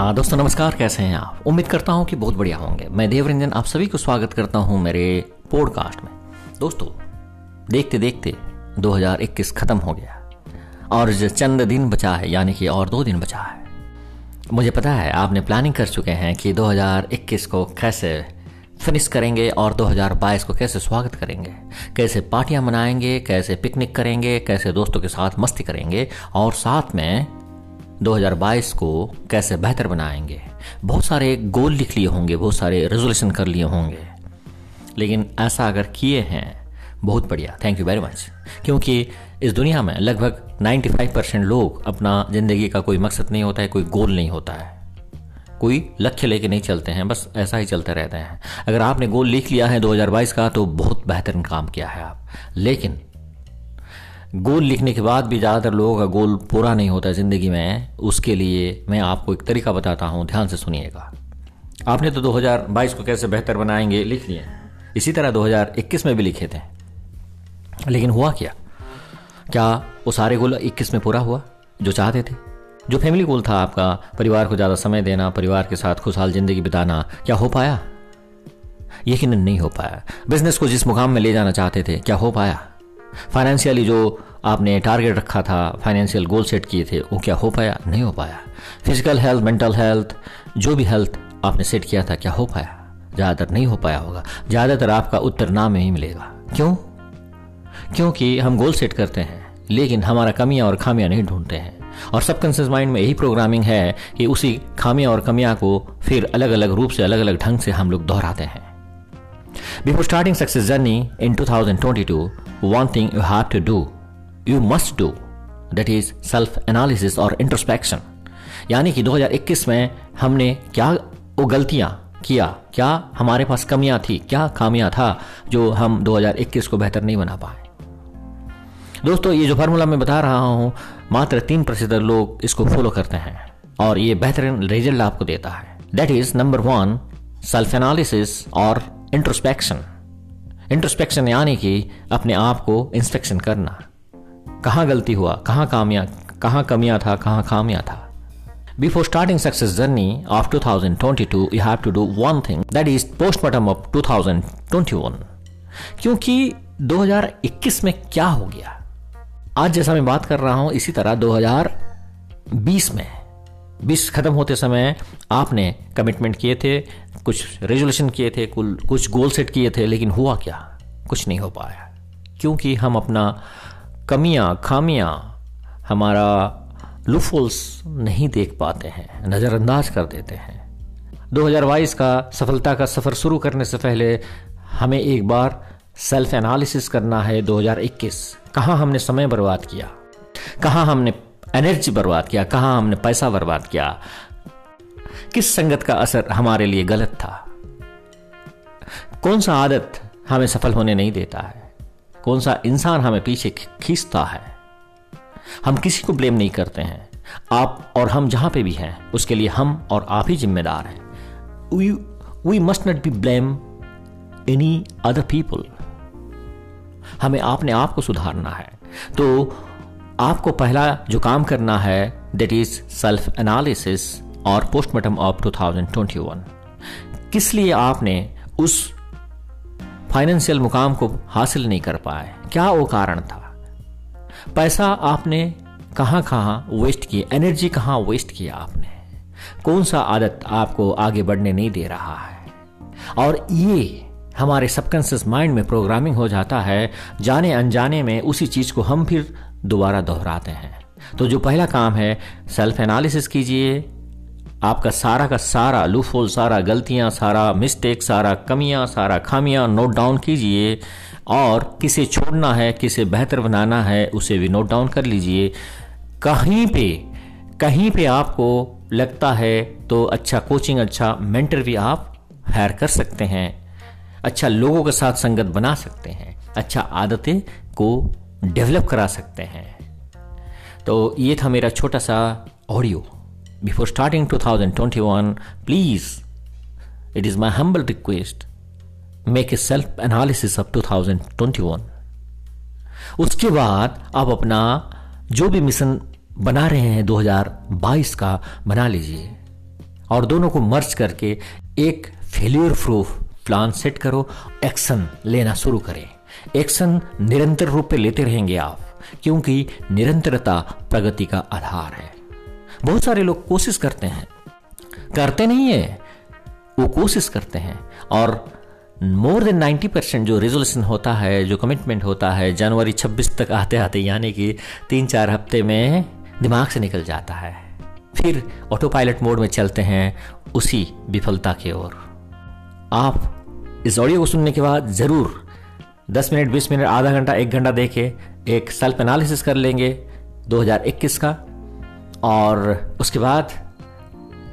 आ, दोस्तों नमस्कार। कैसे हैं आप? उम्मीद करता हूँ कि बहुत बढ़िया होंगे। मैं देवरंजन आप सभी को स्वागत करता हूँ मेरे पॉडकास्ट में। दोस्तों देखते देखते 2021 खत्म हो गया और जो चंद दिन बचा है यानी कि और दो दिन बचा है मुझे पता है आपने प्लानिंग कर चुके हैं कि 2021 को कैसे फिनिश करेंगे और 2022 को कैसे स्वागत करेंगे। कैसे पार्टियाँ मनाएँगे कैसे पिकनिक करेंगे कैसे दोस्तों के साथ मस्ती करेंगे और साथ में 2022 को कैसे बेहतर बनाएँगे? बहुत सारे गोल लिख लिए होंगे, बहुत सारे रेजोल्यूशन कर लिए होंगे। लेकिन ऐसा अगर किए हैं, बहुत बढ़िया। थैंक यू वेरी मच क्योंकि इस दुनिया में लगभग 95 परसेंट लोग अपना ज़िंदगी का कोई मकसद नहीं होता है, कोई गोल नहीं होता है। कोई लक्ष्य लेके नहीं चलते हैं, बस ऐसा ही चलते रहते हैं। अगर आपने गोल लिख लिया है 2022 का तो बहुत बेहतरीन काम किया है आप। लेकिन गोल लिखने के बाद भी ज़्यादातर लोगों का गोल पूरा नहीं होता है ज़िंदगी में। उसके लिए मैं आपको एक तरीका बताता हूँ, ध्यान से सुनिएगा। आपने तो 2022 को कैसे बेहतर बनाएँगे, लिख लिए। इसी तरह 2021 में भी लिखे थे। लेकिन हुआ क्या? क्या वो सारे गोल 21 में पूरा हुआ, जो चाहते थे? जो फैमिली गोल था आपका, परिवार को ज़्यादा समय देना, परिवार के साथ खुशहाल ज़िंदगी बिताना, क्या हो पाया? यकीन नहीं हो पाया। बिज़नेस को जिस मुकाम में ले जाना चाहते थे, क्या हो पाया? फाइनेंशियली जो आपने टारगेट रखा था फाइनेंशियल गोल सेट किए थे, वो क्या हो पाया? नहीं हो पाया। फ़िज़िकल हेल्थ मेंटल हेल्थ जो भी हेल्थ आपने सेट किया था, क्या हो पाया? ज़्यादातर नहीं हो पाया होगा। ज़्यादातर आपका उत्तर ना में ही मिलेगा। क्यों? क्योंकि हम गोल सेट करते हैं, लेकिन हमारा कमियाँ और खामियाँ नहीं ढूंढते हैं। और सबकॉन्शियस माइंड में यही प्रोग्रामिंग है कि उसी खामियाँ और कमियाँ को फिर अलग अलग रूप से अलग अलग ढंग से हम लोग दोहराते हैं। Before starting success journey in 2022 one thing you have to do, you must do, that is self analysis और introspection. यानी कि 2021 में हमने क्या वो गलतियाँ किया क्या हमारे पास कमियाँ थी क्या खामियाँ था जो हम 2021 को बेहतर नहीं बना पाए दोस्तों ये जो फार्मूला मैं बता रहा हूँ मात्र तीन प्रतिशत लोग इसको फॉलो करते हैं और ये बेहतरीन रिज़ल्ट आपको देता है that is number one self analysis और इंट्रोस्पेक्शन इंट्रोस्पेक्शन यानी कि अपने आप को इंस्पेक्शन करना। कहाँ गलती हुआ, कहाँ कामया, कहाँ कमियाँ था, कहाँ खामियाँ था। Before starting success journey of 2022 you have to do one thing that is postmortem of 2021 क्योंकि 2021 में क्या हो गया? आज जैसा मैं बात कर रहा हूँ, इसी तरह 2020 में। बीस खत्म होते समय आपने कमिटमेंट किए थे कुछ रेजोल्यूशन किए थे कुछ गोल सेट किए थे, लेकिन हुआ क्या? कुछ नहीं हो पाया। क्योंकि हम अपना कमियाँ, खामियाँ, हमारा लूफोल्स नहीं देख पाते हैं, नज़रअंदाज कर देते हैं। 2022 का सफलता का सफ़र शुरू करने से पहले हमें एक बार सेल्फ एनालिसिस करना है 2021 कहाँ हमने समय बर्बाद किया? कहाँ हमने एनर्जी बर्बाद किया? कहाँ हमने पैसा बर्बाद किया? किस संगत का असर हमारे लिए गलत था? कौन सा आदत हमें सफल होने नहीं देता है? कौन सा इंसान हमें पीछे खींचता है? हम किसी को ब्लेम नहीं करते हैं। आप और हम जहाँ पे भी हैं, उसके लिए हम और आप ही जिम्मेदार हैं। We must not be blame any other people हमें आपने आप को सुधारना है। तो आपको पहला जो काम करना है दैट इज़ सेल्फ एनालिसिस और पोस्टमार्टम ऑफ़ 2021 किस लिए आपने उस फाइनेंशियल मुकाम को हासिल नहीं कर पाए? क्या वो कारण था? पैसा आपने कहाँ कहाँ वेस्ट किया एनर्जी कहाँ वेस्ट किया आपने? कौन सा आदत आपको आगे बढ़ने नहीं दे रहा है? और ये हमारे सबकॉन्शियस माइंड में प्रोग्रामिंग हो जाता है, जाने अनजाने में उसी चीज़ को हम फिर दोबारा दोहराते हैं। तो जो पहला काम है सेल्फ एनालिसिस कीजिए आपका सारा का सारा लूफोल सारा गलतियाँ, सारा मिस्टेक, सारा कमियाँ, सारा खामियाँ नोट डाउन कीजिए और किसे छोड़ना है, किसे बेहतर बनाना है, उसे भी नोट डाउन कर लीजिए। कहीं पे कहीं पे आपको लगता है तो अच्छा कोचिंग अच्छा मेंटर भी आप हायर कर सकते हैं अच्छा लोगों के साथ संगत बना सकते हैं अच्छा आदतें को डेवलप करा सकते हैं। तो ये था मेरा छोटा सा audio. Before starting 2021 please it is my humble request make a self analysis of 2021 उसके बाद आप अपना जो भी मिशन बना रहे हैं 2022 का, बना लीजिए। और दोनों को मर्ज करके एक फेल्यूर प्रूफ प्लान सेट करो एक्शन लेना शुरू करें। एक्शन निरंतर रूप पे लेते रहेंगे आप, क्योंकि निरंतरता प्रगति का आधार है। बहुत सारे लोग कोशिश करते हैं। करते नहीं है, वो कोशिश करते हैं। और मोर देन 90 परसेंट जो रेजोल्यूशन होता है, जो कमिटमेंट होता है जनवरी 26 तक आते आते यानी कि तीन चार हफ़्ते में दिमाग से निकल जाता है। फिर ऑटो पायलट मोड में चलते हैं, उसी विफलता की ओर। आप इस ऑडियो को सुनने के बाद ज़रूर 10 मिनट 20 मिनट, आधा घंटा, एक घंटा देखे एक सेल्फ एनालिसिस कर लेंगे 2021 का। और उसके बाद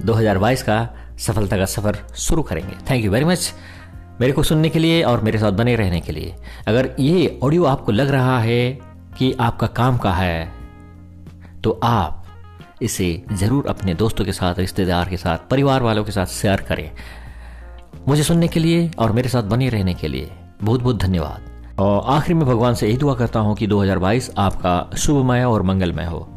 2022 का सफलता का सफ़र शुरू करेंगे। थैंक यू वेरी मच मेरे को सुनने के लिए और मेरे साथ बने रहने के लिए। अगर ये ऑडियो आपको लग रहा है कि आपका काम का है तो आप इसे ज़रूर अपने दोस्तों के साथ, रिश्तेदार के साथ, परिवार वालों के साथ शेयर करें। मुझे सुनने के लिए और मेरे साथ बने रहने के लिए बहुत बहुत धन्यवाद। और आखिर में भगवान से यही दुआ करता हूँ कि 2022 आपका शुभमय और मंगलमय हो।